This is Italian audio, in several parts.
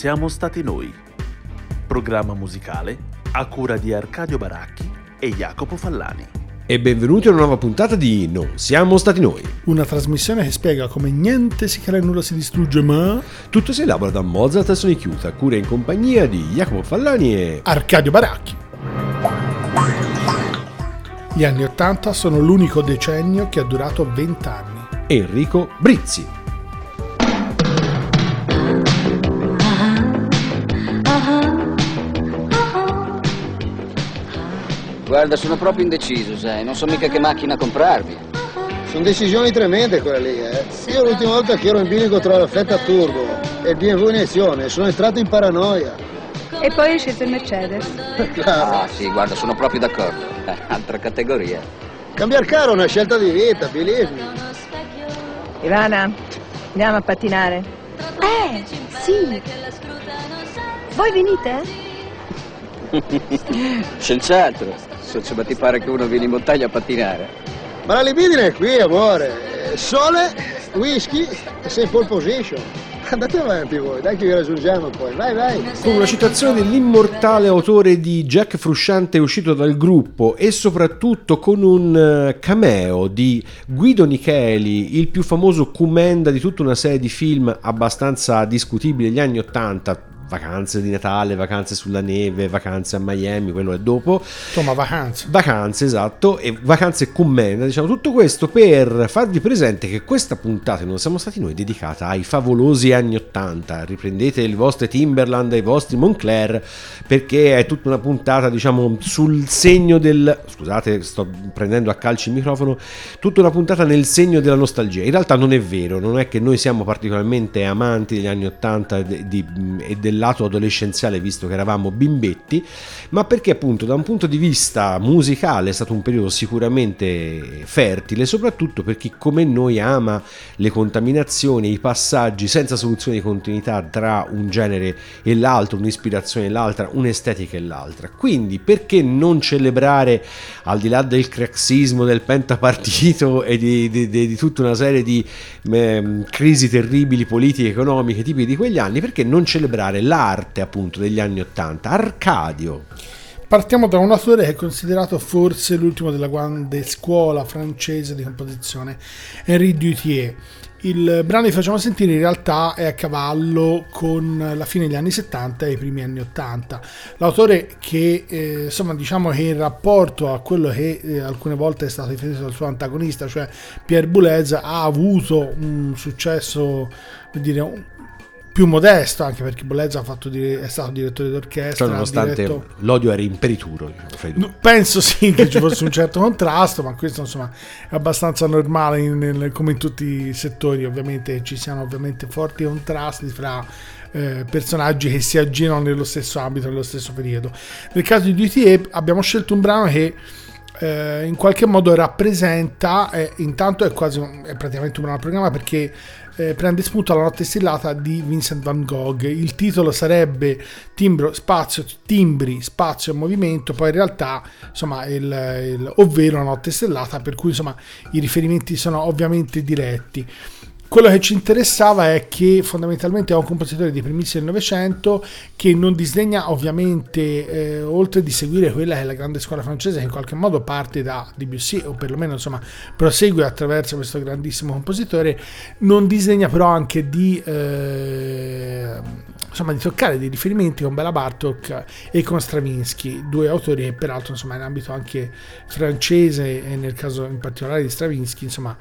siamo stati noi. Programma musicale a cura di Arcadio Baracchi e Jacopo Fallani. E benvenuti a una nuova puntata di Non siamo stati noi. Una trasmissione che spiega come niente si crea e nulla si distrugge, ma Tutto si elabora da Mozart e Sony Chiusa, cura in compagnia di Jacopo Fallani e... Arcadio Baracchi. Gli anni Ottanta sono l'unico decennio che ha durato 20 anni. Enrico Brizzi. Guarda, sono proprio indeciso, sai, non so mica che macchina comprarmi. Sono decisioni tremende quelle lì, eh. Io l'ultima volta che ero in bilico tra la Fetta Turbo e il BMW iniezione sono entrato in paranoia. E poi è scelto il Mercedes. Claro. Ah, sì, guarda, sono proprio d'accordo. Eh, altra categoria. Cambiar caro è una scelta di vita, believe me. Ivana, andiamo a pattinare. Eh, sì. Voi venite? Senz'altro. Se ma ti pare che uno viene in montagna a pattinare. Ma la libidine è qui, amore. Sole, whisky e sei in pole position. Andate avanti voi, dai che vi raggiungiamo poi. Vai, vai. Con una citazione dell'immortale autore di Jack Frusciante uscito dal gruppo e soprattutto con un eh, cameo di Guido Nicheli, il più famoso Cumenda di tutta una serie di film abbastanza discutibili degli anni Ottanta, vacanze di Natale, vacanze sulla neve, vacanze a Miami, quello è dopo. Insomma, vacanze. Vacanze, esatto, e vacanze commenda, diciamo tutto questo per farvi presente che questa puntata non siamo stati noi dedicata ai favolosi anni 80. Riprendete i vostri Timberland e i vostri Moncler perché è tutta una puntata, diciamo, sul segno del scusate, sto prendendo a calci il microfono, tutta una puntata nel segno della nostalgia. In realtà non è vero, non è che noi siamo particolarmente amanti degli anni 80 e di- di- e del lato adolescenziale visto che eravamo bimbetti, ma perché appunto da un punto di vista musicale è stato un periodo sicuramente fertile, soprattutto per chi come noi ama le contaminazioni, i passaggi senza soluzione di continuità tra un genere e l'altro, un'ispirazione e l'altra, un'estetica e l'altra. Quindi perché non celebrare al di là del craxismo, del pentapartito e di, di- di- di tutta una serie di ehm, crisi terribili politiche, economiche, tipi di quegli anni, perché non celebrare l'arte appunto degli anni Ottanta? Arcadio. Partiamo da un autore che è considerato forse l'ultimo della grande scuola francese di composizione, Henri Dutier. Il brano che facciamo sentire in realtà è a cavallo con la fine degli anni 70 e i primi anni 80. L'autore che eh, insomma diciamo che in rapporto a quello che eh, alcune volte è stato riferito dal suo antagonista, cioè Pierre Boulez, ha avuto un successo, dire, più modesto, anche perché Boulez ha fatto dire- è stato direttore d'orchestra. Cioè, nonostante diretto- l'odio era imperituro. No, penso sì che ci fosse un certo contrasto, ma questo insomma è abbastanza normale in- nel- come in tutti i settori, ovviamente ci siano ovviamente forti contrasti fra eh, personaggi che si aggirano nello stesso ambito, nello stesso periodo. Nel caso di DTA abbiamo scelto un brano che eh, in qualche modo rappresenta, eh, intanto è quasi un- è praticamente un programma perché eh, prende spunto alla notte stellata di Vincent van Gogh. Il titolo sarebbe Timbro, spazio, Timbri, spazio e movimento, poi in realtà insomma il, il- ovvero la notte stellata, per cui insomma i riferimenti sono ovviamente diretti. Quello che ci interessava è che fondamentalmente è un compositore dei primizi del Novecento che non disdegna ovviamente, eh, oltre di seguire quella che è la grande scuola francese, che in qualche modo parte da Debussy, o perlomeno insomma prosegue attraverso questo grandissimo compositore, non disdegna però anche di, eh, insomma, di toccare dei riferimenti con Bela Bartok e con Stravinsky, due autori che peraltro insomma in ambito anche francese e nel caso in particolare di Stravinsky, insomma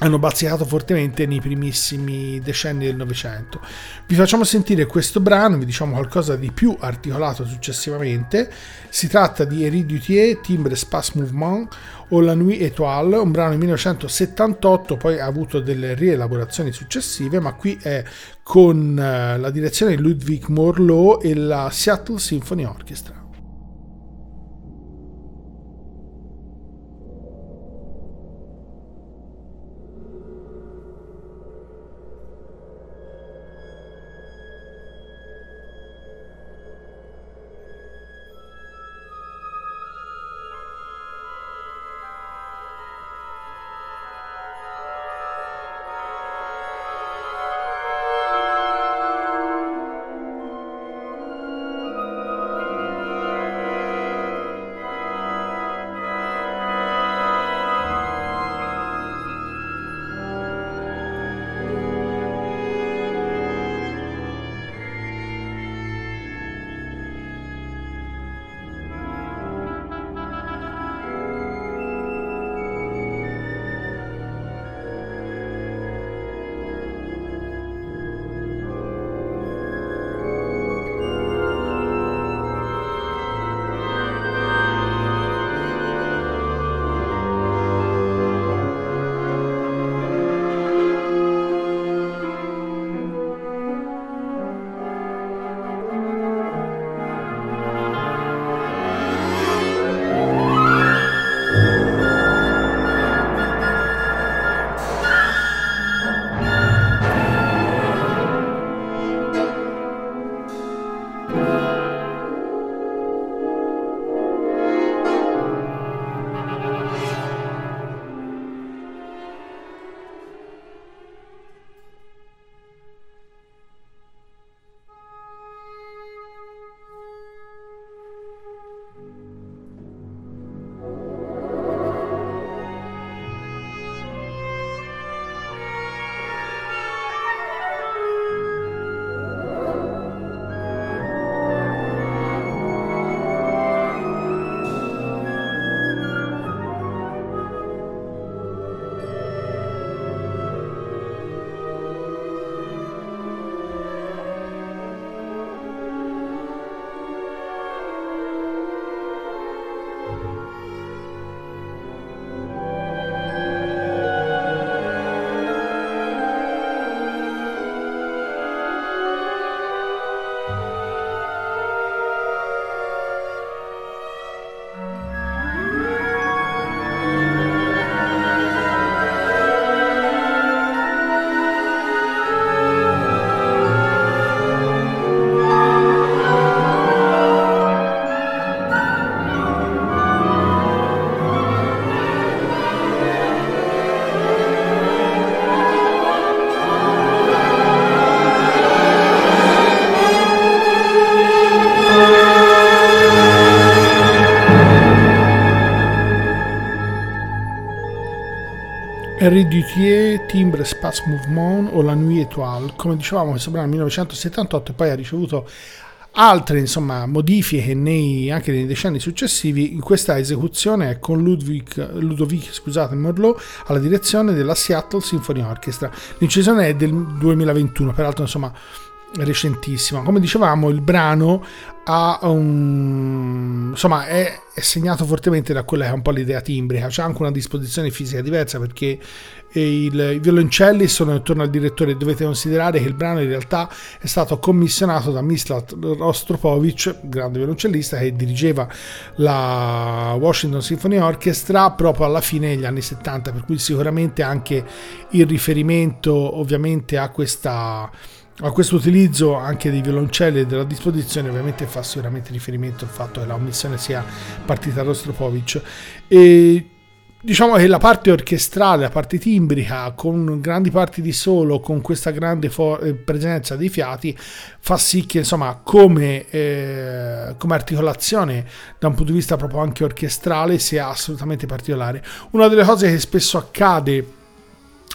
hanno bazzicato fortemente nei primissimi decenni del Novecento. Vi facciamo sentire questo brano, vi diciamo qualcosa di più articolato successivamente. Si tratta di Henri Dutier, Timbre Space Mouvement o La Nuit Étoile, un brano del 1978, poi ha avuto delle rielaborazioni successive, ma qui è con eh, la direzione di Ludwig Morlot e la Seattle Symphony Orchestra. Henri Dutier, Timbre Space Mouvement o La Nuit Étoile. Come dicevamo, questo brano nel 1978 e poi ha ricevuto altre insomma, modifiche nei, anche nei decenni successivi. In questa esecuzione è con Ludwig, Ludovic scusate, Morlot alla direzione della Seattle Symphony Orchestra. L'incisione è del 2021, peraltro insomma recentissima. Come dicevamo, il brano ha un, insomma, è, è, segnato fortemente da quella che è un po' l'idea timbrica, c'è anche una disposizione fisica diversa perché il, i violoncelli sono intorno al direttore. Dovete considerare che il brano in realtà è stato commissionato da Mislav Rostropovich, grande violoncellista che dirigeva la Washington Symphony Orchestra proprio alla fine degli anni 70, per cui sicuramente anche il riferimento ovviamente a questa a questo utilizzo anche dei violoncelli e della disposizione ovviamente fa sicuramente riferimento al fatto che la commissione sia partita da Rostropovich. E diciamo che la parte orchestrale, la parte timbrica con grandi parti di solo, con questa grande for- eh, presenza dei fiati fa sì che insomma come, eh, come articolazione da un punto di vista proprio anche orchestrale sia assolutamente particolare. Una delle cose che spesso accade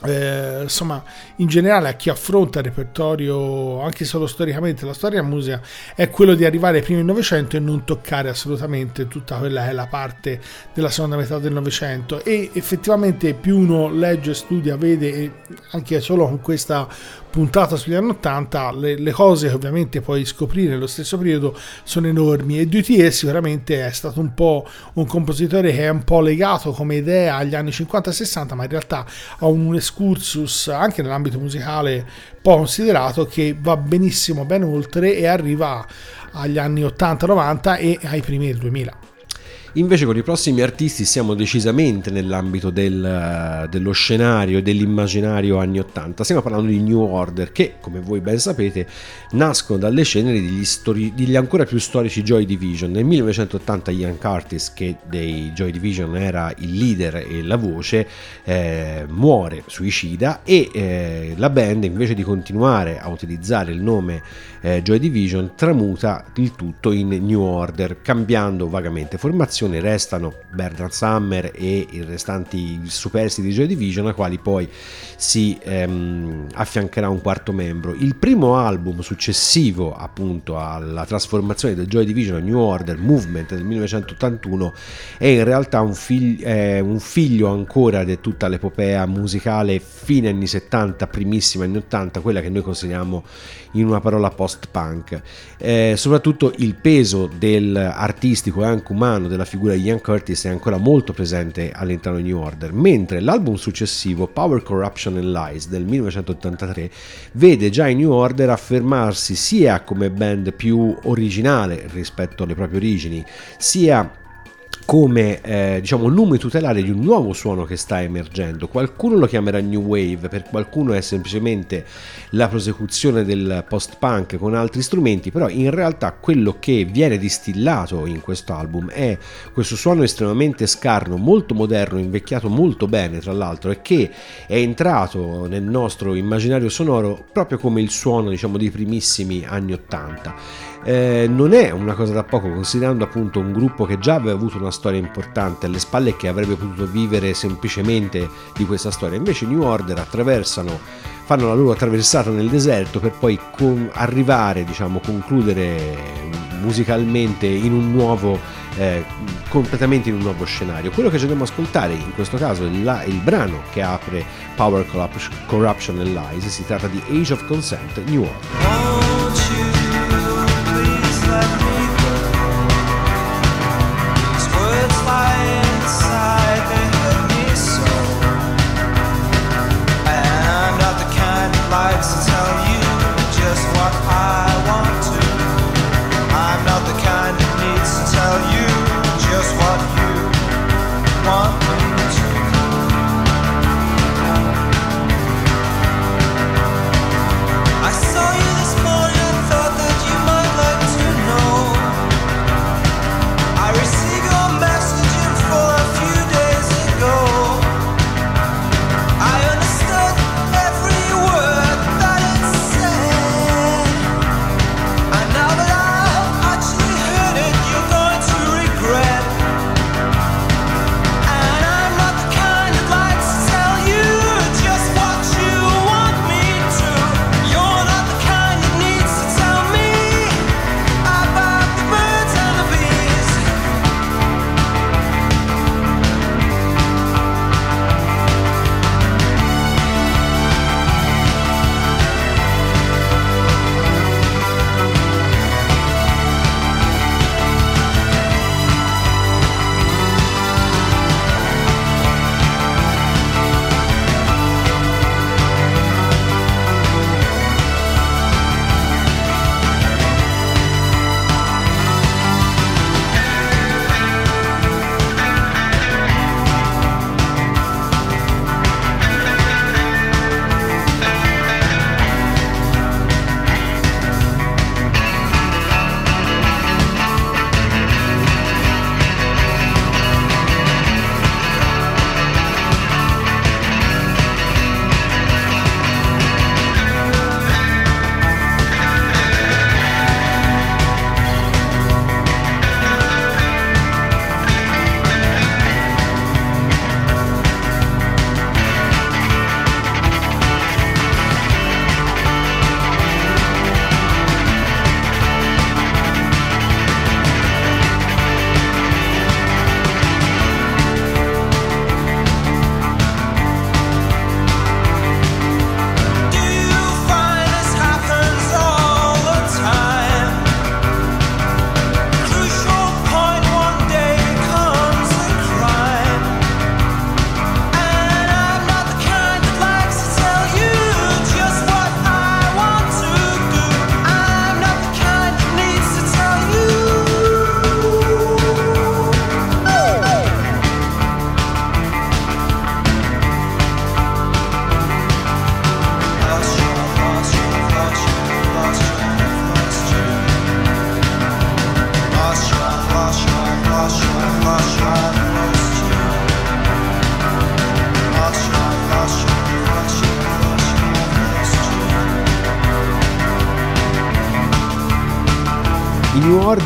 eh, insomma, in generale a chi affronta il repertorio, anche solo storicamente, la storia musica, è quello di arrivare prima del Novecento e non toccare assolutamente tutta quella che è la parte della seconda metà del Novecento. E effettivamente più uno legge, studia, vede, anche solo con questa puntata sugli anni 80, le, le, cose che ovviamente puoi scoprire nello stesso periodo sono enormi e Dutier sicuramente è stato un po' un compositore che è un po' legato come idea agli anni 50 e 60, ma in realtà ha un excursus anche nell'ambito musicale un po' considerato che va benissimo ben oltre e arriva agli anni 80-90 e ai primi del 2000. Invece con i prossimi artisti siamo decisamente nell'ambito del, dello scenario e dell'immaginario anni 80. Stiamo parlando di New Order che, come voi ben sapete, nascono dalle ceneri degli, stori- degli ancora più storici Joy Division. Nel 1980 Ian Curtis, che dei Joy Division era il leader e la voce, eh, muore suicida e eh, la band invece di continuare a utilizzare il nome eh, Joy Division tramuta il tutto in New Order, cambiando vagamente formazione. Restano Bernard Summer e i restanti superstiti di Joy Division, a quali poi si ehm, affiancherà un quarto membro. Il primo album successivo appunto alla trasformazione del Joy Division New Order Movement del 1981 è in realtà un, fig- eh, un figlio ancora di tutta l'epopea musicale fine anni 70, primissima anni 80, quella che noi consideriamo in una parola post-punk. Eh, soprattutto il peso del artistico e anche umano della figura di Ian Curtis è ancora molto presente all'interno di New Order, mentre l'album successivo, Power Corruption and Lies del 1983, vede già i New Order affermarsi sia come band più originale rispetto alle proprie origini, sia come eh, diciamo nome tutelare di un nuovo suono che sta emergendo. Qualcuno lo chiamerà New Wave, per qualcuno è semplicemente la prosecuzione del post-punk con altri strumenti, però in realtà quello che viene distillato in questo album è questo suono estremamente scarno, molto moderno, invecchiato molto bene tra l'altro e che è entrato nel nostro immaginario sonoro proprio come il suono diciamo dei primissimi anni 80 eh, non è una cosa da poco considerando appunto un gruppo che già aveva avuto una storia importante alle spalle e che avrebbe potuto vivere semplicemente di questa storia. Invece New Order attraversano, fanno la loro attraversata nel deserto per poi con, arrivare, diciamo, concludere musicalmente in un nuovo eh, completamente in un nuovo scenario. Quello che ci dobbiamo ascoltare in questo caso è la, il brano che apre Power Corruption and Lies, si tratta di Age of Consent New Order. I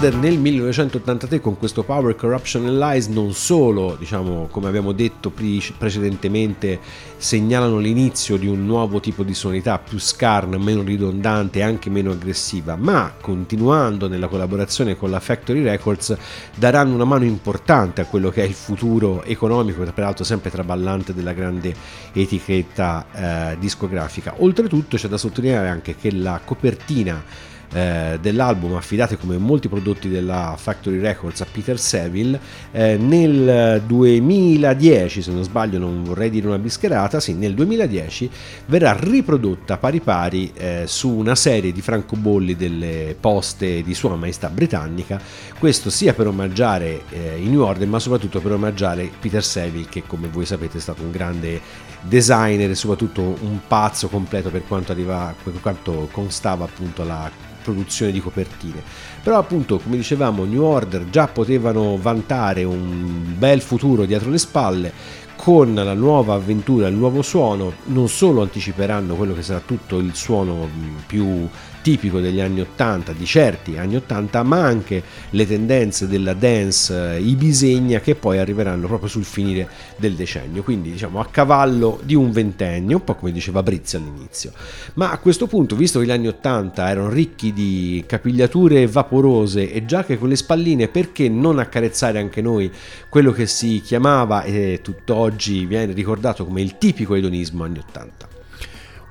Order nel 1983 con questo Power, Corruption and Lies non solo, diciamo, come abbiamo detto precedentemente, segnalano l'inizio di un nuovo tipo di sonorità più scarna, meno ridondante e anche meno aggressiva, ma continuando nella collaborazione con la Factory Records daranno una mano importante a quello che è il futuro economico, peraltro sempre traballante della grande etichetta eh, discografica. Oltretutto c'è da sottolineare anche che la copertina eh, dell'album affidate come molti prodotti della Factory Records a Peter Seville eh, nel 2010 se non sbaglio non vorrei dire una bischerata sì nel 2010 verrà riprodotta pari pari eh, su una serie di francobolli delle poste di Sua Maestà Britannica. Questo sia per omaggiare eh, i New Order ma soprattutto per omaggiare Peter Seville che come voi sapete è stato un grande designer e soprattutto un pazzo completo per quanto, arriva, per quanto constava appunto la produzione di copertine. Però appunto, come dicevamo, New Order già potevano vantare un bel futuro dietro le spalle con la nuova avventura, il nuovo suono, non solo anticiperanno quello che sarà tutto il suono più tipico degli anni 80, di certi anni 80, ma anche le tendenze della dance eh, ibisegna che poi arriveranno proprio sul finire del decennio, quindi diciamo a cavallo di un ventennio, un po' come diceva Brizzi all'inizio. Ma a questo punto, visto che gli anni 80 erano ricchi di capigliature vaporose e giacche con le spalline, perché non accarezzare anche noi quello che si chiamava e tutt'oggi viene ricordato come il tipico edonismo anni 80?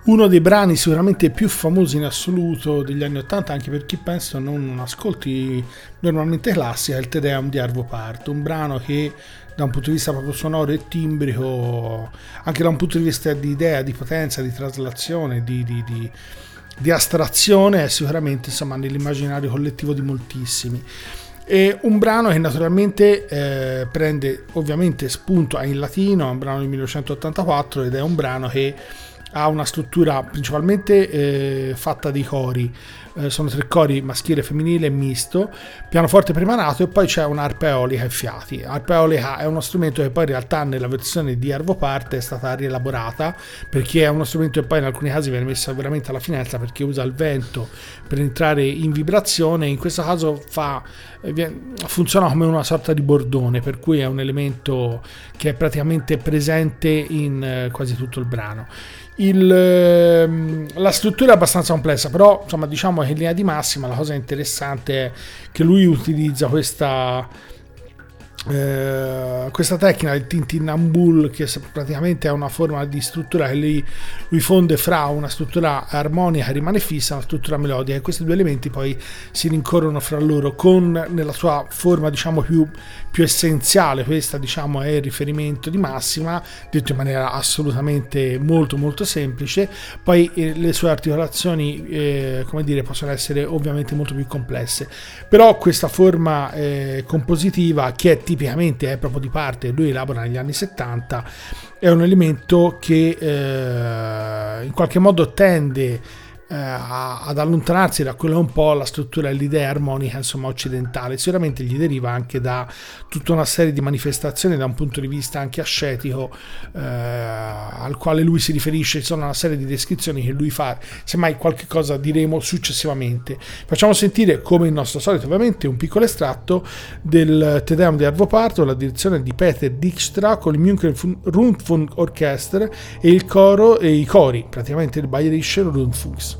Uno dei brani sicuramente più famosi in assoluto degli anni 80, anche per chi pensa non ascolti normalmente classica, è il Te Deum di Arvo Part, un brano che da un punto di vista proprio sonoro e timbrico, anche da un punto di vista di idea, di potenza, di traslazione, di, di, di, di astrazione, è sicuramente insomma, nell'immaginario collettivo di moltissimi. È un brano che naturalmente eh, prende ovviamente spunto in latino, è un brano del 1984 ed è un brano che ha una struttura principalmente eh, fatta di cori, eh, sono tre cori maschile, femminile e misto, pianoforte primanato e poi c'è un'arpa eolica e fiati. Arpa eolica è uno strumento che poi in realtà nella versione di Arvo Parte è stata rielaborata perché è uno strumento che poi in alcuni casi viene messo veramente alla finestra perché usa il vento per entrare in vibrazione, in questo caso fa, funziona come una sorta di bordone, per cui è un elemento che è praticamente presente in eh, quasi tutto il brano. Il, ehm, la struttura è abbastanza complessa, però insomma diciamo che in linea di massima la cosa interessante è che lui utilizza questa eh, questa tecnica del Tintinnambul che praticamente è una forma di struttura che lui, lui, fonde fra una struttura armonica che rimane fissa e una struttura melodica e questi due elementi poi si rincorrono fra loro con nella sua forma diciamo più, più essenziale. Questa diciamo è il riferimento di massima detto in maniera assolutamente molto molto semplice. Poi eh, le sue articolazioni eh, come dire possono essere ovviamente molto più complesse. Però questa forma eh, compositiva che è tipicamente è proprio di parte, lui elabora negli anni 70, è un elemento che eh, in qualche modo tende eh, ad allontanarsi da quella un po' la struttura e l'idea armonica insomma occidentale. Sicuramente gli deriva anche da tutta una serie di manifestazioni da un punto di vista anche ascetico eh, al quale lui si riferisce. Ci sono una serie di descrizioni che lui fa semmai qualche cosa diremo successivamente. Facciamo sentire come il nostro solito ovviamente un piccolo estratto del Te Deum di Arvo Parto la direzione di Peter Dijkstra con il München Rundfunk Orchestra e il coro e i cori praticamente il Bayerische Rundfunks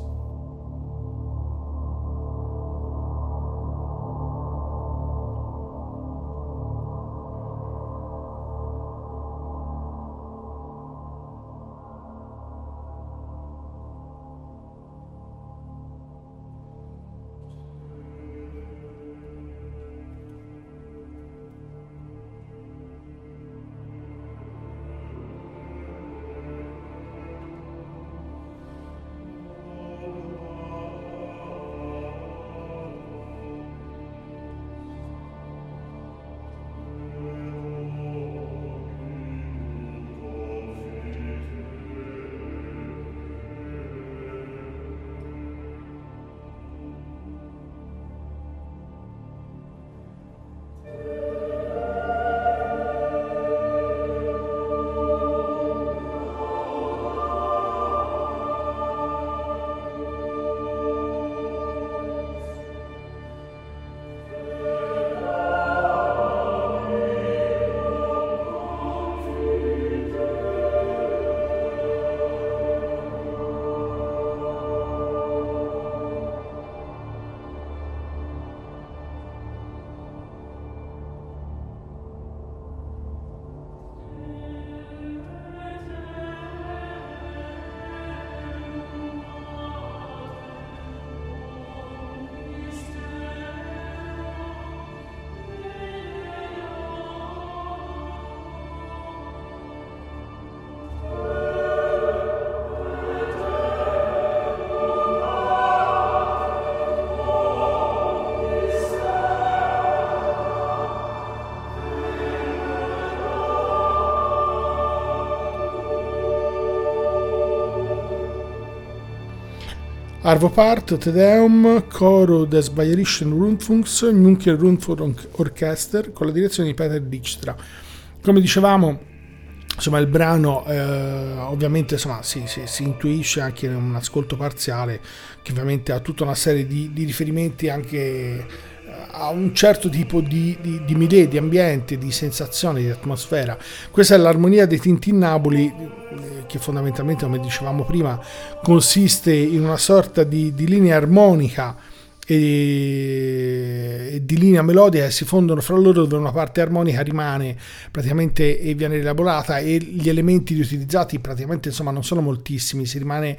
Arvo Part, Te Deum, Coro des Bayerischen Rundfunks, Juncker Rundfunk Orchester con la direzione di Peter Dijkstra. Come dicevamo, insomma il brano eh, ovviamente insomma, si, si, si, intuisce anche in un ascolto parziale che ovviamente ha tutta una serie di, di riferimenti anche a un certo tipo di, di, di midè, di ambiente, di sensazione, di atmosfera. Questa è l'armonia dei Tintinnabuli eh, che fondamentalmente, come dicevamo prima, consiste in una sorta di, di linea armonica e, e, di linea melodica che si fondono fra loro dove una parte armonica rimane praticamente e viene rielaborata e gli elementi riutilizzati praticamente insomma non sono moltissimi, si rimane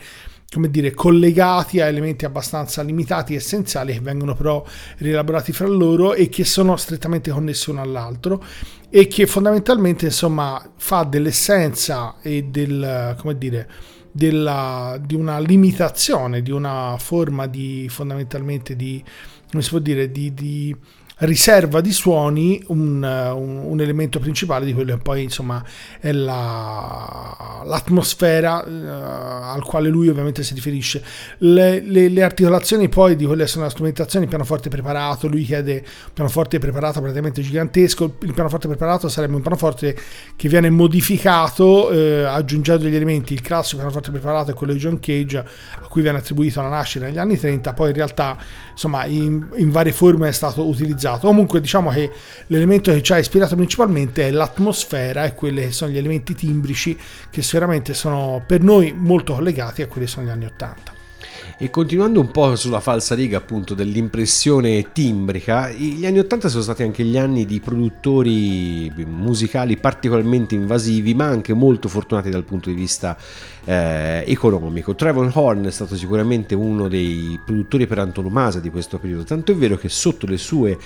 come dire, collegati a elementi abbastanza limitati e essenziali che vengono però rielaborati fra loro e che sono strettamente connessi uno all'altro e che fondamentalmente insomma fa dell'essenza e del come dire della, di una limitazione di una forma di fondamentalmente di come si può dire di, di riserva di suoni un, un, un, elemento principale di quello che poi insomma è la, l'atmosfera uh, al quale lui ovviamente si riferisce. Le, le, le, articolazioni poi di quelle sono le strumentazioni pianoforte preparato lui chiede un pianoforte preparato praticamente gigantesco il pianoforte preparato sarebbe un pianoforte che viene modificato eh, aggiungendo degli elementi il classico pianoforte preparato è quello di John Cage a cui viene attribuito la nascita negli anni 30 poi in realtà insomma in, in varie forme è stato utilizzato utilizzato. Comunque diciamo che l'elemento che ci ha ispirato principalmente è l'atmosfera e quelli che sono gli elementi timbrici che sicuramente sono per noi molto collegati a quelli che sono gli anni Ottanta. E continuando un po' sulla falsa riga appunto dell'impressione timbrica, gli anni 80 sono stati anche gli anni di produttori musicali particolarmente invasivi, ma anche molto fortunati dal punto di vista eh, economico. Trevor Horn è stato sicuramente uno dei produttori per antonomasia di questo periodo, tanto è vero che sotto le sue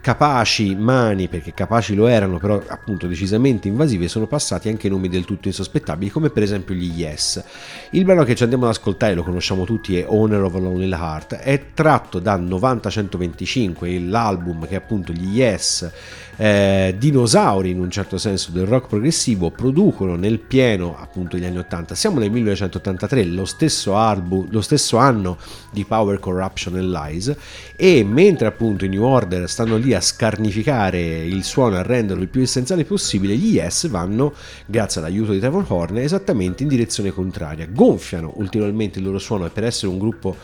capaci mani, perché capaci lo erano, però appunto decisamente invasive, sono passati anche nomi del tutto insospettabili, come per esempio gli Yes. Il brano che ci andiamo ad ascoltare, lo conosciamo tutti, è Owner of a Lonely Heart, è tratto da 90-125, l'album che appunto gli Yes eh, dinosauri in un certo senso del rock progressivo producono nel pieno appunto gli anni 80 siamo nel 1983 lo stesso, album, lo stesso anno di Power Corruption e Lies e mentre appunto i New Order stanno lì a scarnificare il suono a renderlo il più essenziale possibile gli Yes vanno grazie all'aiuto di Trevor Horn esattamente in direzione contraria. Gonfiano ulteriormente il loro suono e per essere un gruppo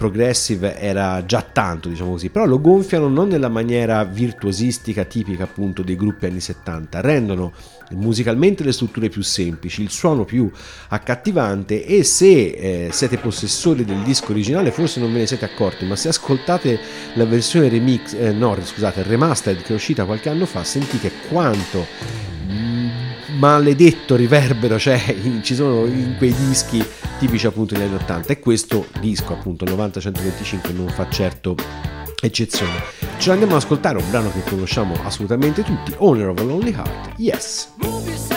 progressive era già tanto, diciamo così, però lo gonfiano non nella maniera virtuosistica tipica appunto dei gruppi anni 70, rendono musicalmente le strutture più semplici, il suono più accattivante e se eh, siete possessori del disco originale forse non ve ne siete accorti, ma se ascoltate la versione remix, eh, no scusate, remastered che è uscita qualche anno fa, sentite quanto maledetto riverbero c'è, ci sono in quei dischi tipici appunto degli anni 80 e questo disco appunto 90-125 non fa certo eccezione. Ce l'andiamo ad ascoltare un brano che conosciamo assolutamente tutti, Owner of a Lonely Heart, Yes.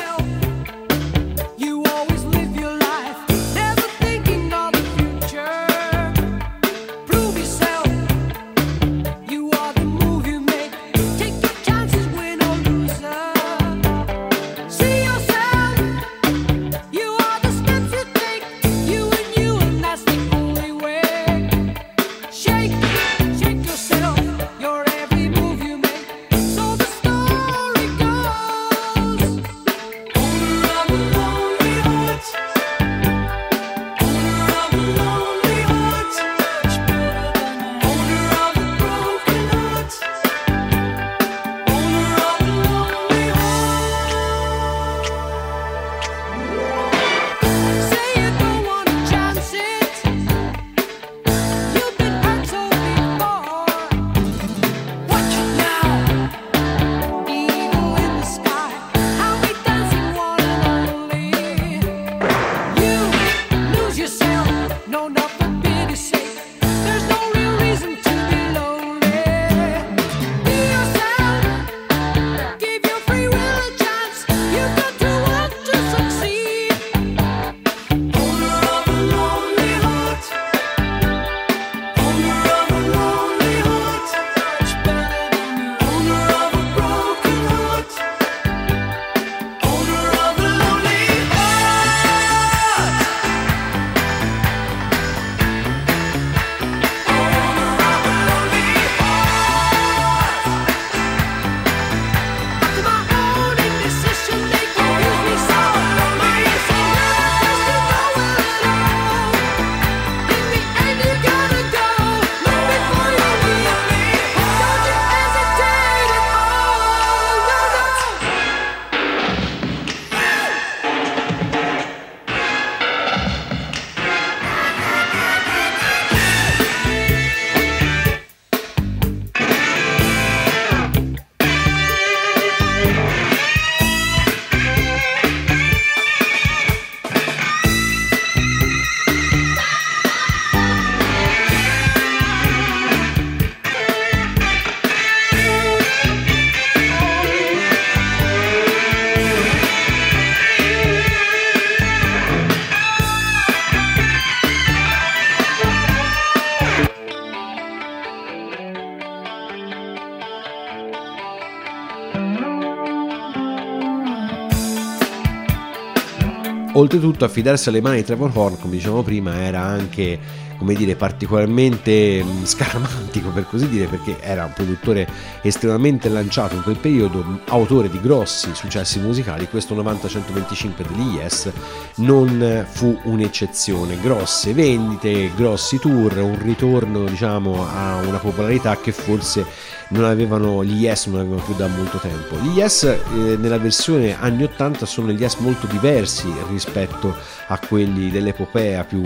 Oltretutto affidarsi alle mani di Trevor Horn, come dicevamo prima, era anche come dire, particolarmente mm, scaramantico per così dire, perché era un produttore estremamente lanciato in quel periodo, autore di grossi successi musicali, questo 90-125 degli Yes non fu un'eccezione, grosse vendite, grossi tour, un ritorno diciamo a una popolarità che forse non avevano gli Yes non avevano più da molto tempo. Gli Yes eh, nella versione anni 80 sono gli Yes molto diversi rispetto a quelli dell'epopea più,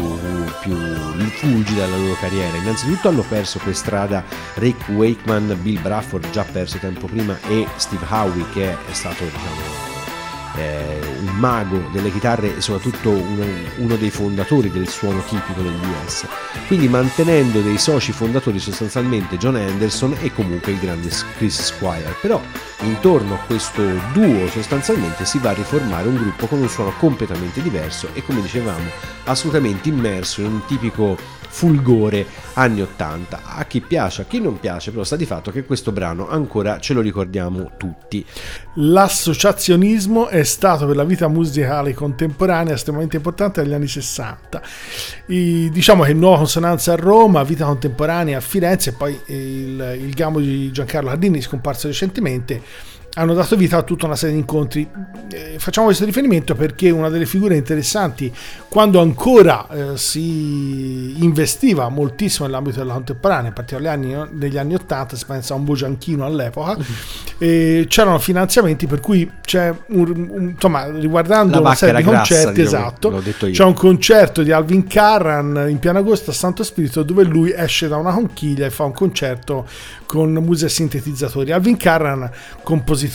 più fulgida della loro carriera. Innanzitutto hanno perso per strada Rick Wakeman, Bill Brafford già perso tempo prima e Steve Howe che è stato diciamo eh, un mago delle chitarre e soprattutto uno, uno, dei fondatori del suono tipico degli US. Quindi mantenendo dei soci fondatori sostanzialmente John Anderson e comunque il grande Chris Squire. Però intorno a questo duo sostanzialmente si va a riformare un gruppo con un suono completamente diverso e come dicevamo assolutamente immerso in un tipico fulgore anni 80. A chi piace, a chi non piace, però sta di fatto che questo brano ancora ce lo ricordiamo tutti. L'associazionismo è stato per la vita musicale contemporanea estremamente importante negli anni 60. I, diciamo che Nuova Consonanza a Roma, Vita Contemporanea a Firenze e poi il, il gambo di Giancarlo Cardini scomparso recentemente hanno dato vita a tutta una serie di incontri. Eh, facciamo questo riferimento perché una delle figure interessanti, quando ancora eh, si investiva moltissimo nell'ambito della contemporanea, in particolare negli anni, negli anni 80, si pensa a un Bogianchino all'epoca, eh, c'erano finanziamenti per cui c'è un, un insomma, riguardando La una serie di grassa, concerti, diciamo, esatto, c'è un concerto di Alvin Carran in Piano Agosto a Santo Spirito dove lui esce da una conchiglia e fa un concerto con musica e sintetizzatori. Alvin Carran, compositore,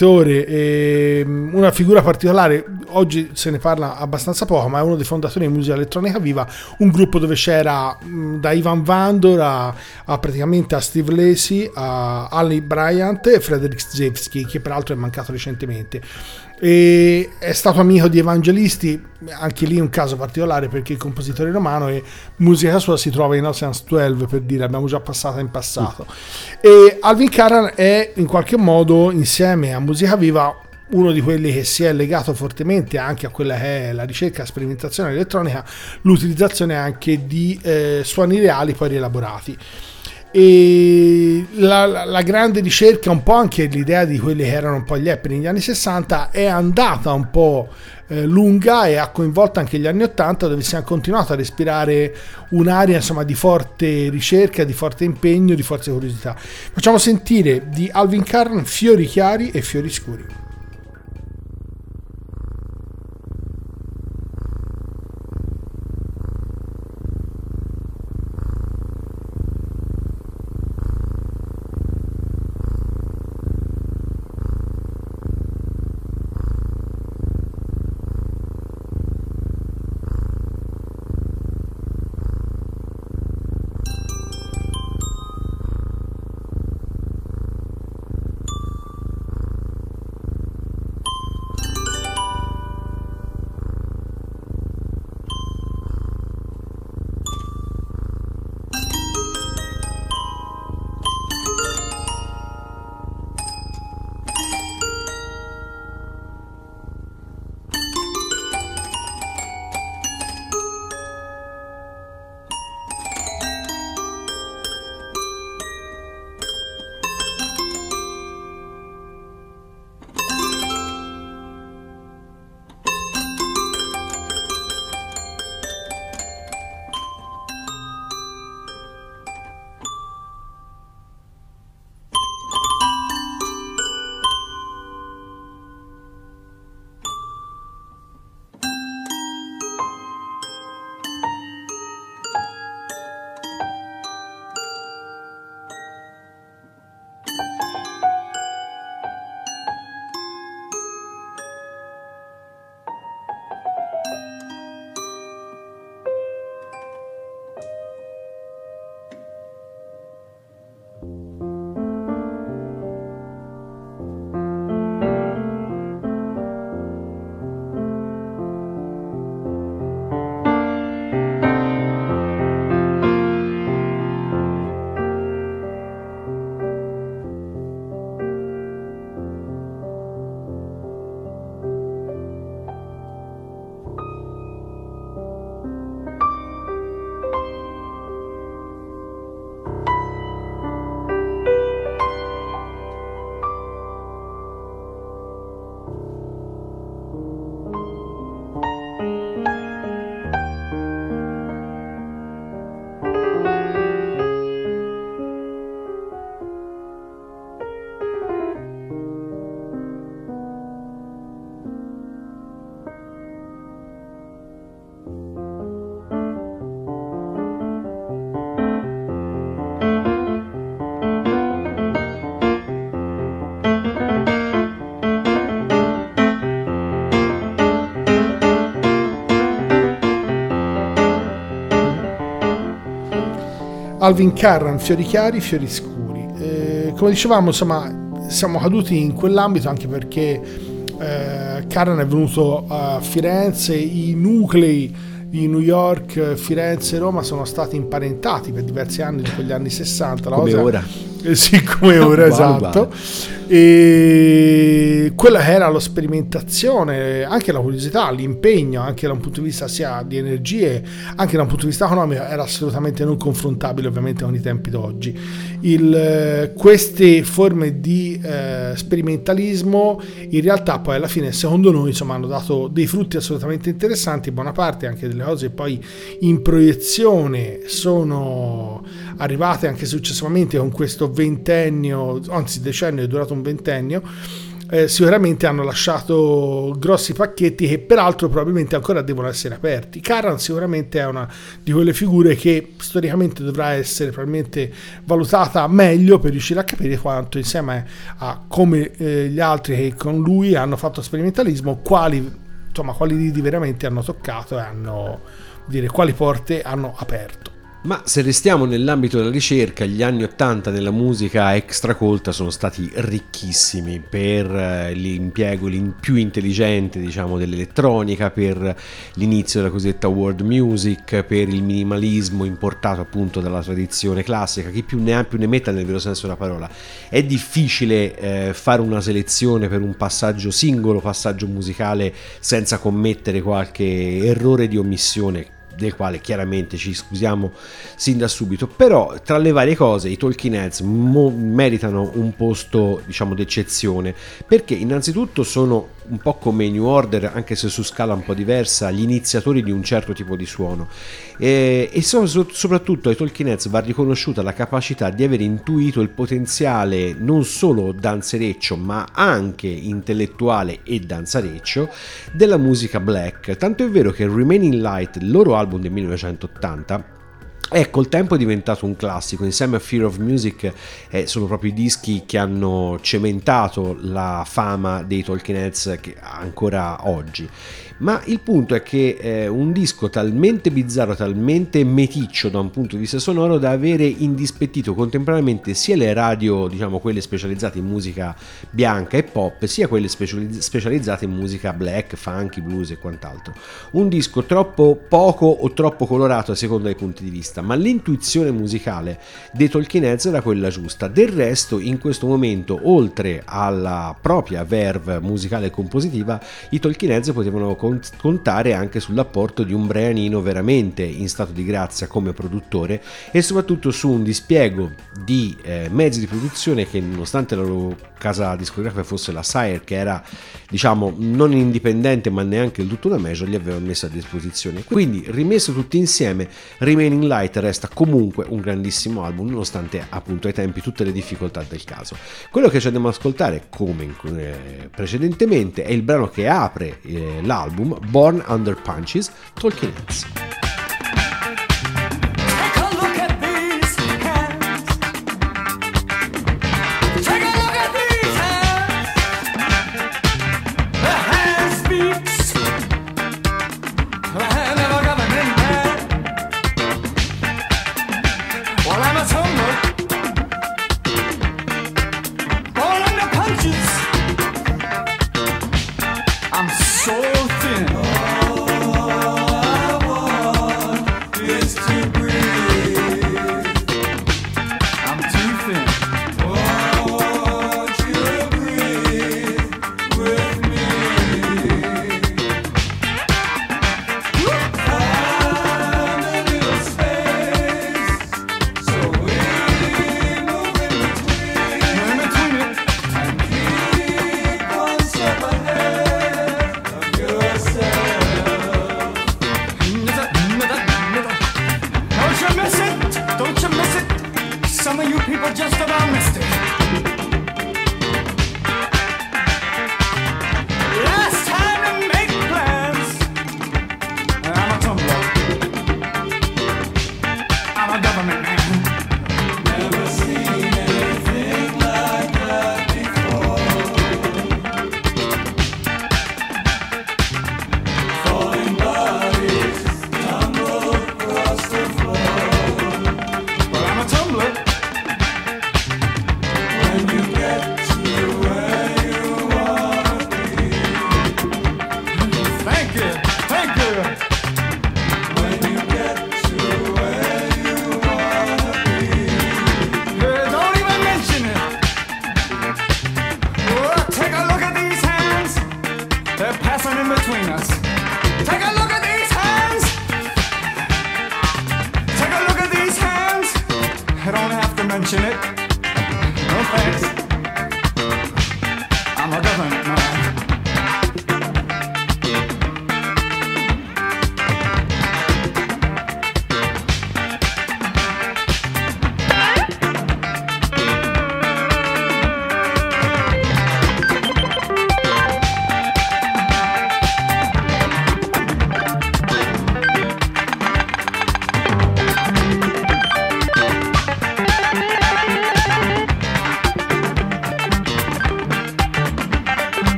e una figura particolare, oggi se ne parla abbastanza poco, ma è uno dei fondatori di musica elettronica viva, un gruppo dove c'era da Ivan Vandor a, a praticamente a Steve Lacey, a Ali Bryant e Frederick Zevsky, che peraltro è mancato recentemente e è stato amico di Evangelisti, anche lì un caso particolare perché il compositore romano e musica sua si trova in Ocean's 12 per dire, abbiamo già passata in passato. E Alvin Karan è in qualche modo insieme a Musica Viva uno di quelli che si è legato fortemente anche a quella che è la ricerca sperimentazione elettronica, l'utilizzazione anche di eh, suoni reali poi rielaborati e la, la, la, grande ricerca, un po' anche l'idea di quelli che erano un po' gli app negli anni 60 è andata un po' eh, lunga e ha coinvolto anche gli anni 80 dove si è continuato a respirare un'area insomma di forte ricerca, di forte impegno, di forte curiosità. Facciamo sentire di Alvin Carn fiori chiari e fiori scuri. Alvin Carran, fiori chiari, fiori scuri. Eh, come dicevamo, insomma, siamo caduti in quell'ambito anche perché eh, Carran è venuto a Firenze, i nuclei di New York, Firenze e Roma sono stati imparentati per diversi anni, in quegli anni 60. Come cosa, ora. Eh, sì, come ora, esatto. E quella che era la sperimentazione, anche la curiosità, l'impegno, anche da un punto di vista sia di energie, anche da un punto di vista economico, era assolutamente non confrontabile ovviamente con i tempi d'oggi. Il, queste forme di eh, sperimentalismo in realtà poi alla fine secondo noi insomma hanno dato dei frutti assolutamente interessanti, buona parte anche delle cose poi in proiezione sono arrivate anche successivamente con questo ventennio, anzi decennio è durato un ventennio, eh, sicuramente hanno lasciato grossi pacchetti che peraltro probabilmente ancora devono essere aperti. Karan sicuramente è una di quelle figure che storicamente dovrà essere probabilmente valutata meglio per riuscire a capire quanto insieme a come eh, gli altri che con lui hanno fatto sperimentalismo, quali, insomma, quali liti veramente hanno toccato e hanno, dire, quali porte hanno aperto. Ma se restiamo nell'ambito della ricerca, gli anni 80 nella musica extracolta sono stati ricchissimi per eh, l'impiego più intelligente diciamo, dell'elettronica, per l'inizio della cosiddetta world music, per il minimalismo importato appunto dalla tradizione classica, chi più ne ha più ne metta nel vero senso della parola. È difficile eh, fare una selezione per un passaggio singolo, passaggio musicale senza commettere qualche errore di omissione del quale chiaramente ci scusiamo sin da subito, però tra le varie cose i Talking Heads mo- meritano un posto diciamo d'eccezione. Perché innanzitutto sono un po' come New Order, anche se su scala un po' diversa, gli iniziatori di un certo tipo di suono. E, e so, so, soprattutto ai Talking Heads va riconosciuta la capacità di aver intuito il potenziale non solo danzereccio, ma anche intellettuale e danzareccio della musica black. Tanto è vero che Remaining Light, il loro album del 1980, è col tempo è diventato un classico, insieme a Fear of Music eh, sono proprio i dischi che hanno cementato la fama dei Talking Heads ancora oggi. Ma il punto è che è un disco talmente bizzarro, talmente meticcio da un punto di vista sonoro da avere indispettito contemporaneamente sia le radio, diciamo quelle specializzate in musica bianca e pop, sia quelle specializzate in musica black, funky, blues e quant'altro. Un disco troppo poco o troppo colorato a seconda dei punti di vista, ma l'intuizione musicale dei Tolkien Heads era quella giusta. Del resto, in questo momento, oltre alla propria verve musicale e compositiva, i Tolkien Heads potevano contare anche sull'apporto di un Brianino veramente in stato di grazia come produttore e soprattutto su un dispiego di eh, mezzi di produzione che nonostante la loro casa discografica fosse la Sire che era diciamo non indipendente ma neanche il tutto una major li aveva messo a disposizione quindi rimesso tutti insieme Remaining Light resta comunque un grandissimo album nonostante appunto ai tempi tutte le difficoltà del caso quello che ci andiamo ad ascoltare come eh, precedentemente è il brano che apre eh, l'album album Born Under Punches, Talking Heads.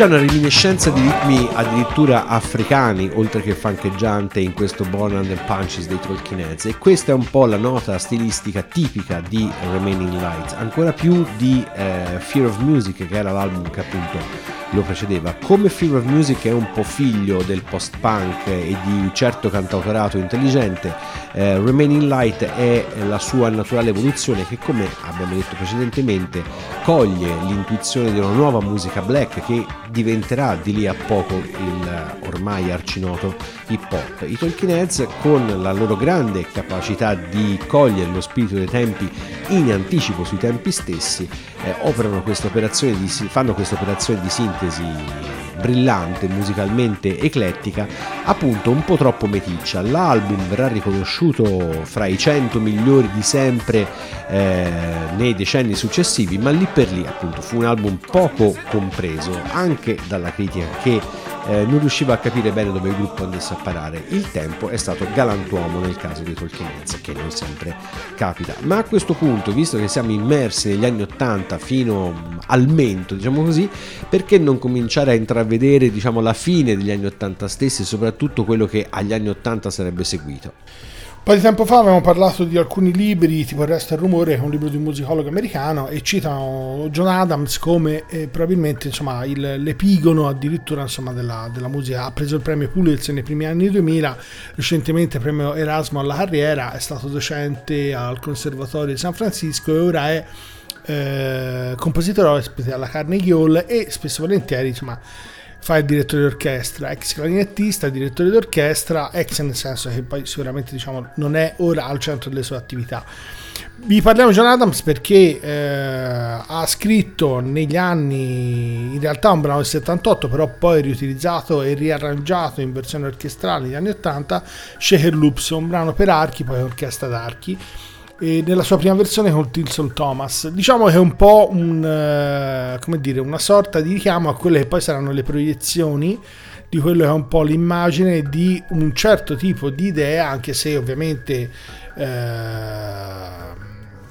C'è una reminiscenza di ritmi addirittura africani, oltre che fancheggiante, in questo Born and Punches dei Talking Heads. E questa è un po' la nota stilistica tipica di Remaining Light, ancora più di eh, Fear of Music, che era l'album che appunto lo precedeva. Come Fear of Music è un po' figlio del post-punk e di un certo cantautorato intelligente, eh, Remaining Light è la sua naturale evoluzione che, come abbiamo detto precedentemente, coglie l'intuizione di una nuova musica black che diventerà di lì a poco il ormai arcinoto hip hop. I Talking Heads con la loro grande capacità di cogliere lo spirito dei tempi in anticipo sui tempi stessi eh, questa di, fanno questa operazione di sintesi brillante, musicalmente eclettica, appunto un po' troppo meticcia. L'album verrà riconosciuto fra i 100 migliori di sempre eh, nei decenni successivi, ma lì per lì appunto fu un album poco compreso anche dalla critica che eh, non riusciva a capire bene dove il gruppo andasse a parare. Il tempo è stato galantuomo nel caso dei Tolkien che non sempre capita. Ma a questo punto, visto che siamo immersi negli anni 80 fino al mento, diciamo così, perché non cominciare a intravedere diciamo, la fine degli anni 80 stessi e soprattutto quello che agli anni 80 sarebbe seguito? Po' di tempo fa avevamo parlato di alcuni libri, tipo Il resto del rumore, che è un libro di un musicologo americano, e citano John Adams come eh, probabilmente insomma, il, l'epigono addirittura insomma, della, della, musica. Ha preso il premio Pulitzer nei primi anni 2000, recentemente premio Erasmo alla carriera, è stato docente al Conservatorio di San Francisco e ora è eh, compositore ospite alla Carnegie Hall e spesso e volentieri insomma fa il direttore d'orchestra, ex clarinettista, direttore d'orchestra, ex nel senso che poi sicuramente diciamo, non è ora al centro delle sue attività. Vi parliamo di John Adams perché eh, ha scritto negli anni, in realtà un brano del 78, però poi riutilizzato e riarrangiato in versione orchestrale negli anni 80, Shaker Loops, un brano per archi, poi orchestra d'archi nella sua prima versione con Tilson Thomas. Diciamo che è un po' un, come dire, una sorta di richiamo a quelle che poi saranno le proiezioni di quello che è un po' l'immagine di un certo tipo di idea, anche se ovviamente uh,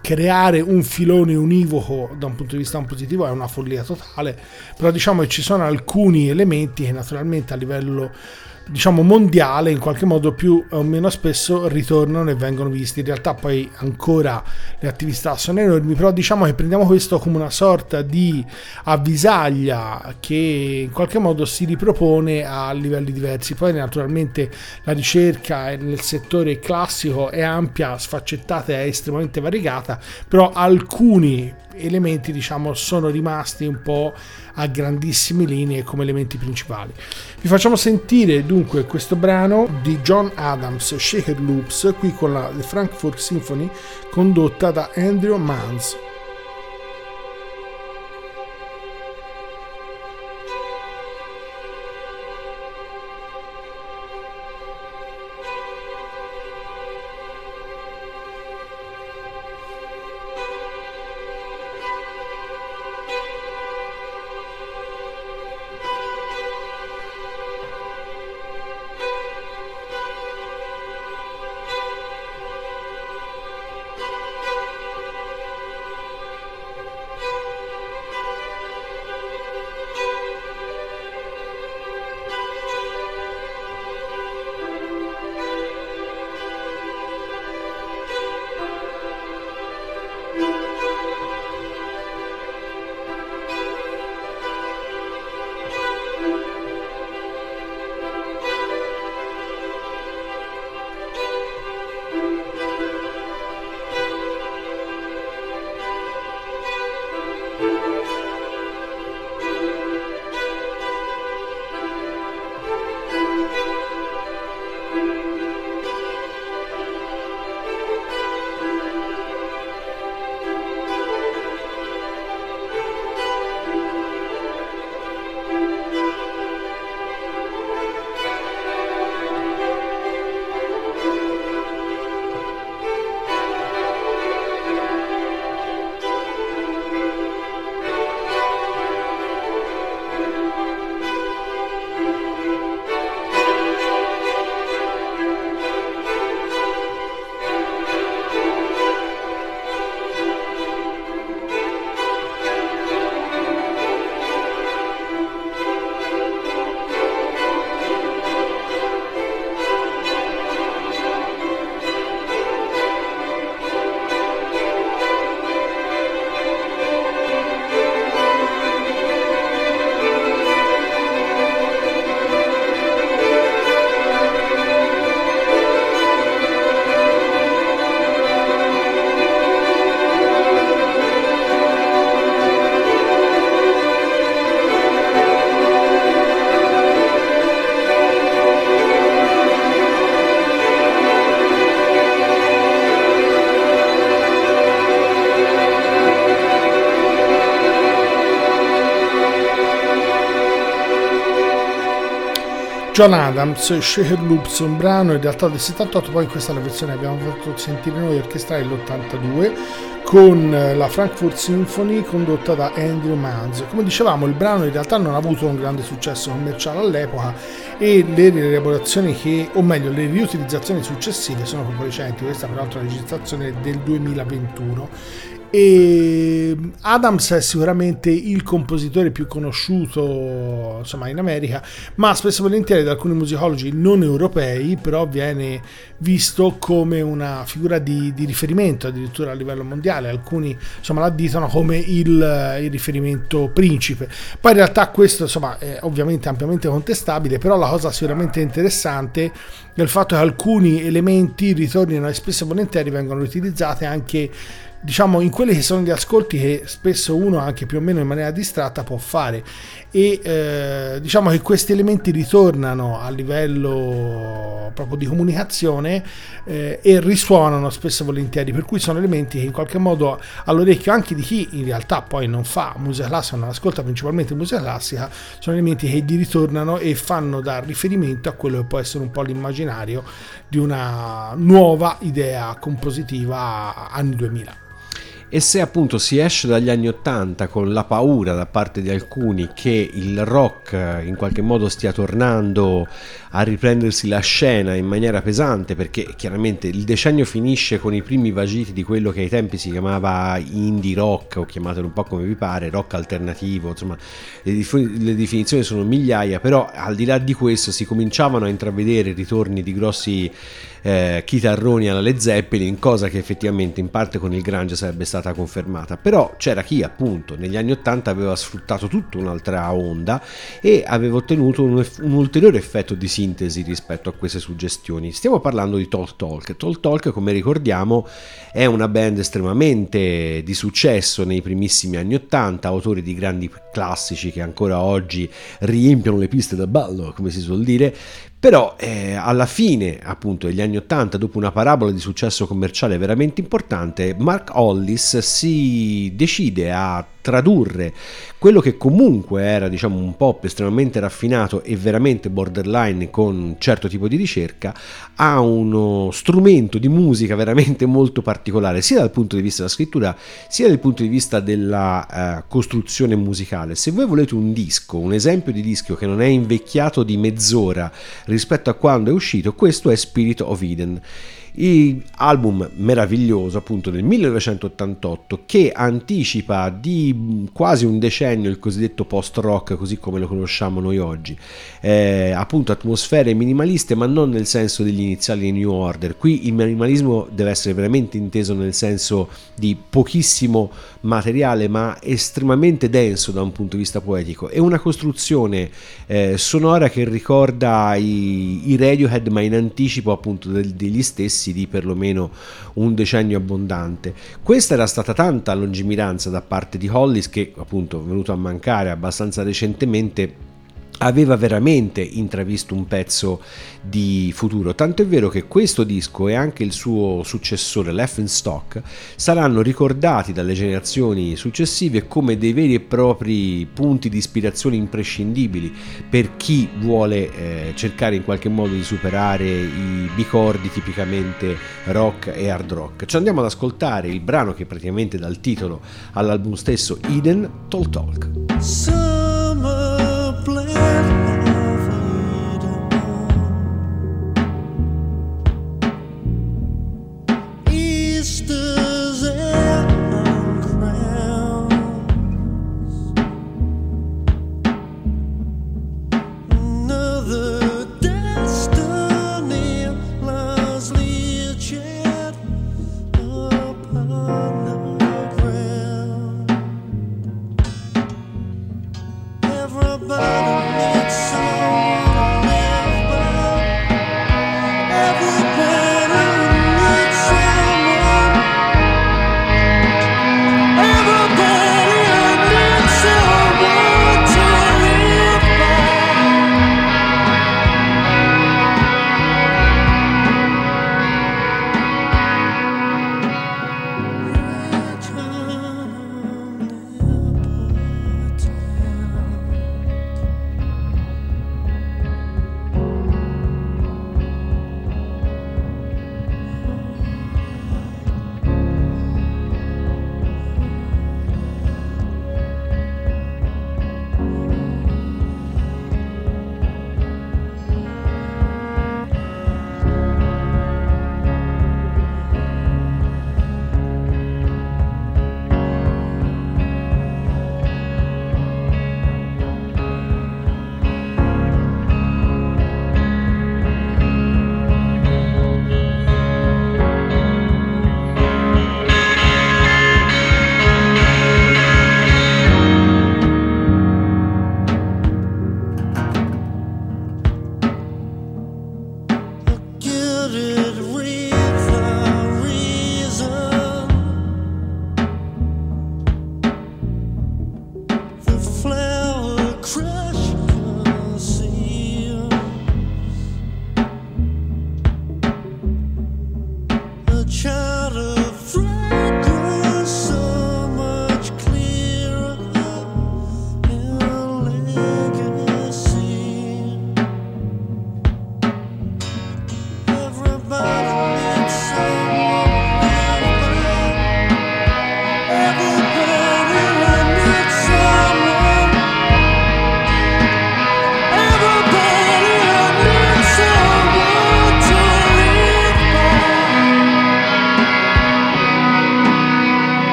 creare un filone univoco da un punto di vista positivo è una follia totale, però diciamo che ci sono alcuni elementi che naturalmente a livello diciamo mondiale in qualche modo più o meno spesso ritornano e vengono visti. In realtà poi ancora le attività sono enormi però diciamo che prendiamo questo come una sorta di avvisaglia che in qualche modo si ripropone a livelli diversi. Poi naturalmente la ricerca nel settore classico è ampia sfaccettata e estremamente variegata però alcuni elementi diciamo sono rimasti un po' a grandissime linee come elementi principali. Vi facciamo sentire dunque questo brano di John Adams, Shaker Loops, qui con la Frankfurt Symphony condotta da Andrew Manns. John Adams, Shaker Loops, un brano in realtà del 78, poi questa la versione abbiamo fatto sentire noi orchestrale l'82 con eh, la Frankfurt Symphony condotta da Andrew Manz. Come dicevamo, il brano in realtà non ha avuto un grande successo commerciale all'epoca e le rielaborazioni che, o meglio, le riutilizzazioni successive sono proprio recenti, questa peraltro è una registrazione del 2021 e Adams è sicuramente il compositore più conosciuto insomma, in America, ma spesso e volentieri da alcuni musicologi non europei, però viene visto come una figura di, di riferimento addirittura a livello mondiale. Alcuni insomma, l'additano come il, il, riferimento principe. Poi in realtà questo insomma, è ovviamente ampiamente contestabile, però la cosa sicuramente interessante è il fatto che alcuni elementi ritornino e spesso e volentieri vengono utilizzati anche diciamo in quelli che sono gli ascolti che spesso uno anche più o meno in maniera distratta può fare. E eh, diciamo che questi elementi ritornano a livello proprio di comunicazione eh, e risuonano spesso e volentieri per cui sono elementi che in qualche modo all'orecchio anche di chi in realtà poi non fa musica classica non ascolta principalmente musica classica sono elementi che gli ritornano e fanno da riferimento a quello che può essere un po' l'immaginario di una nuova idea compositiva anni 2000 e se appunto si esce dagli anni 80 con la paura da parte di alcuni che il rock eh, in qualche modo stia tornando a riprendersi la scena in maniera pesante perché chiaramente il decennio finisce con i primi vagiti di quello che ai tempi si chiamava indie rock o chiamatelo un po' come vi pare, rock alternativo, insomma le, le definizioni sono migliaia, però al di là di questo si cominciavano a intravedere ritorni di grossi eh, chitarroni alla Led Zeppelin, cosa che effettivamente in parte con il Grange sarebbe stata confermata. Però c'era chi appunto negli anni 80 aveva sfruttato tutta un'altra onda e aveva ottenuto un, un ulteriore effetto di sintesi rispetto a queste suggestioni. Stiamo parlando di Talk Talk. Talk Talk, come ricordiamo, è una band estremamente di successo nei primissimi anni 80, autori di grandi classici che ancora oggi riempiono le piste da ballo, come si suol dire, però eh, alla fine appunto degli anni 80 dopo una parabola di successo commerciale veramente importante Mark Hollis si decide a tradurre quello che comunque era diciamo un pop estremamente raffinato e veramente borderline con un certo tipo di ricerca a uno strumento di musica veramente molto particolare sia dal punto di vista della scrittura sia dal punto di vista della uh, costruzione musicale. Se voi volete un disco un esempio di disco che non è invecchiato di mezz'ora rispetto a quando è uscito questo è Spirit of Eden il album meraviglioso appunto del 1988 che anticipa di quasi un decennio il cosiddetto post rock così come lo conosciamo noi oggi. Eh, appunto atmosfere minimaliste ma non nel senso degli iniziali New Order. Qui il minimalismo deve essere veramente inteso nel senso di pochissimo materiale ma estremamente denso da un punto di vista poetico e una costruzione eh, sonora che ricorda i, i Radiohead ma in anticipo appunto del, degli stessi di perlomeno un decennio abbondante. Questa era stata tanta lungimiranza da parte di Hollis che appunto è venuto a mancare abbastanza recentemente aveva veramente intravisto un pezzo di futuro, tanto è vero che questo disco e anche il suo successore Left in Stock saranno ricordati dalle generazioni successive come dei veri e propri punti di ispirazione imprescindibili per chi vuole eh, cercare in qualche modo di superare i bicordi tipicamente rock e hard rock. Ci andiamo ad ascoltare il brano che praticamente dà il titolo all'album stesso Eden Talk Talk. the flesh.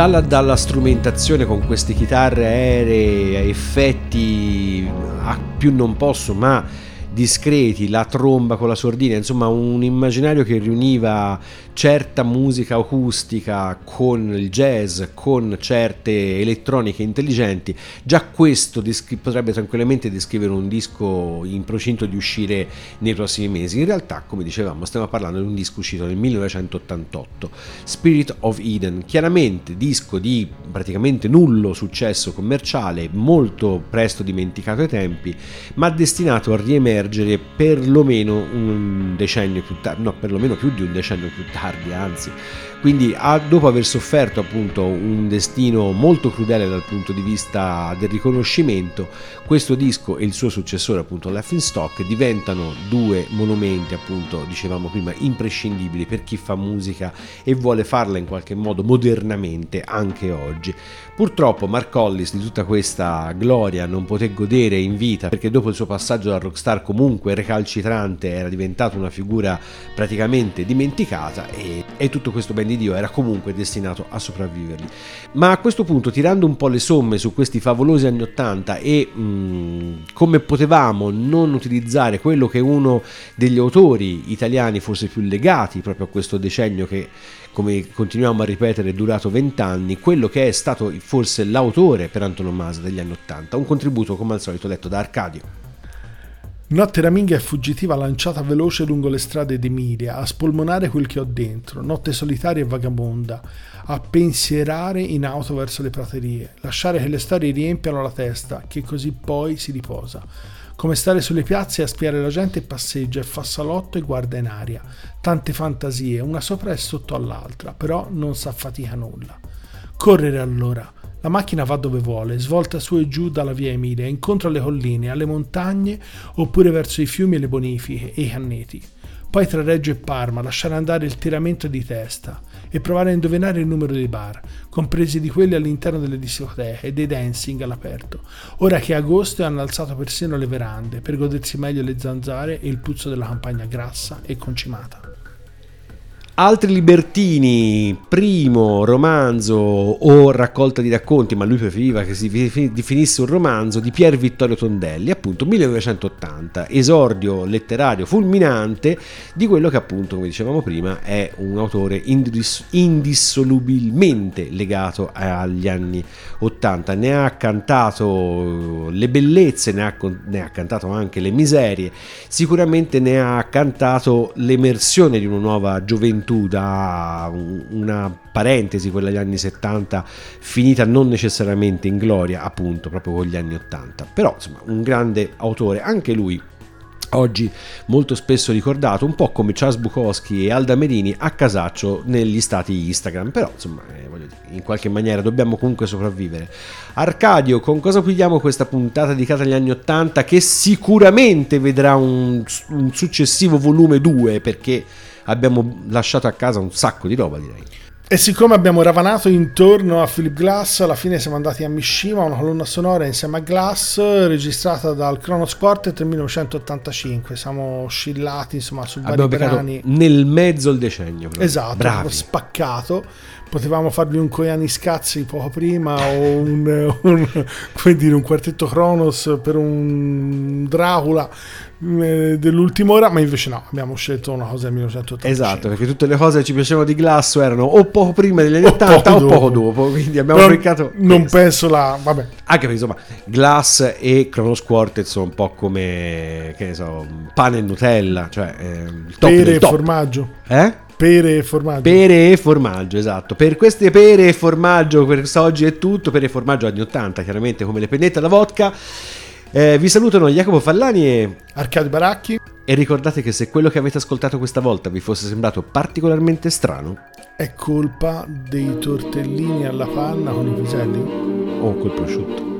Già la, dalla strumentazione con queste chitarre aeree, effetti a più non posso, ma discreti, la tromba con la sordina, insomma un immaginario che riuniva certa musica acustica con il jazz, con certe elettroniche intelligenti, già questo descri- potrebbe tranquillamente descrivere un disco in procinto di uscire nei prossimi mesi. In realtà, come dicevamo, stiamo parlando di un disco uscito nel 1988, Spirit of Eden, chiaramente disco di praticamente nullo successo commerciale, molto presto dimenticato ai tempi, ma destinato a riemergere perlomeno un decennio più tardi, no, perlomeno più di un decennio più tardi, anzi. Quindi dopo aver sofferto appunto un destino molto crudele dal punto di vista del riconoscimento, questo disco e il suo successore appunto in Stock diventano due monumenti appunto, dicevamo prima, imprescindibili per chi fa musica e vuole farla in qualche modo modernamente anche oggi. Purtroppo Mark Hollis di tutta questa gloria non poté godere in vita perché dopo il suo passaggio da rockstar comunque recalcitrante era diventato una figura praticamente dimenticata e, e tutto questo ben di Dio era comunque destinato a sopravvivergli. Ma a questo punto tirando un po' le somme su questi favolosi anni 80 e mh, come potevamo non utilizzare quello che uno degli autori italiani forse più legati proprio a questo decennio che come continuiamo a ripetere, è durato vent'anni, quello che è stato forse l'autore per antonomasia degli anni Ottanta, un contributo come al solito letto da Arcadio. Notte raminga e fuggitiva lanciata veloce lungo le strade d'Emilia, a spolmonare quel che ho dentro, notte solitaria e vagabonda, a pensierare in auto verso le praterie, lasciare che le storie riempiano la testa, che così poi si riposa come stare sulle piazze a spiare la gente e passeggia e fa salotto e guarda in aria. Tante fantasie, una sopra e sotto all'altra, però non s'affatica nulla. Correre allora. La macchina va dove vuole, svolta su e giù dalla via Emilia, incontro alle colline, alle montagne, oppure verso i fiumi e le bonifiche e i canneti. Poi tra Reggio e Parma lasciare andare il tiramento di testa e provare a indovinare il numero dei bar, compresi di quelli all'interno delle discoteche e dei dancing all'aperto, ora che agosto hanno alzato persino le verande per godersi meglio le zanzare e il puzzo della campagna grassa e concimata. Altri libertini, primo romanzo o raccolta di racconti, ma lui preferiva che si definisse un romanzo di Pier Vittorio Tondelli, appunto 1980, esordio letterario fulminante di quello che appunto, come dicevamo prima, è un autore indis- indissolubilmente legato agli anni 80. Ne ha cantato le bellezze, ne ha, ne ha cantato anche le miserie, sicuramente ne ha cantato l'emersione di una nuova gioventù gioventù, da una parentesi, quella degli anni 70, finita non necessariamente in gloria, appunto, proprio con gli anni 80. Però, insomma, un grande autore, anche lui oggi molto spesso ricordato, un po' come Charles Bukowski e Alda Merini a casaccio negli stati Instagram, però insomma eh, dire, in qualche maniera dobbiamo comunque sopravvivere. Arcadio, con cosa pigliamo questa puntata dedicata agli anni 80 che sicuramente vedrà un, un successivo volume 2 perché abbiamo lasciato a casa un sacco di roba direi. E siccome abbiamo ravanato intorno a Philip Glass, alla fine siamo andati a Mishima, una colonna sonora insieme a Glass, registrata dal Kronos Quartet nel 1985. Siamo oscillati insomma su vari brani. Nel mezzo del decennio. Proprio. Esatto, Bravi. spaccato potevamo fargli un Koyani Scazzi poco prima o un, un, dire, un quartetto Kronos per un Dracula dell'ultima ora, ma invece no, abbiamo scelto una cosa del 1985. Esatto, perché tutte le cose che ci piacevano di Glasso erano o poco prima degli anni 80 o, poco, dopo, quindi abbiamo beccato Non penso la... vabbè. Anche perché insomma, Glass e Kronos Quartet sono un po' come, che ne so, pane e Nutella, cioè eh, il top Pere e formaggio. Eh? Pere e formaggio. Pere e formaggio, esatto. Per queste pere e formaggio, per quest'oggi è tutto. Pere e formaggio anni 80, chiaramente come le pennette alla vodka. Eh, vi salutano Jacopo Fallani e Arcadio Baracchi. E ricordate che se quello che avete ascoltato questa volta vi fosse sembrato particolarmente strano, è colpa dei tortellini alla panna con i piselli o col prosciutto.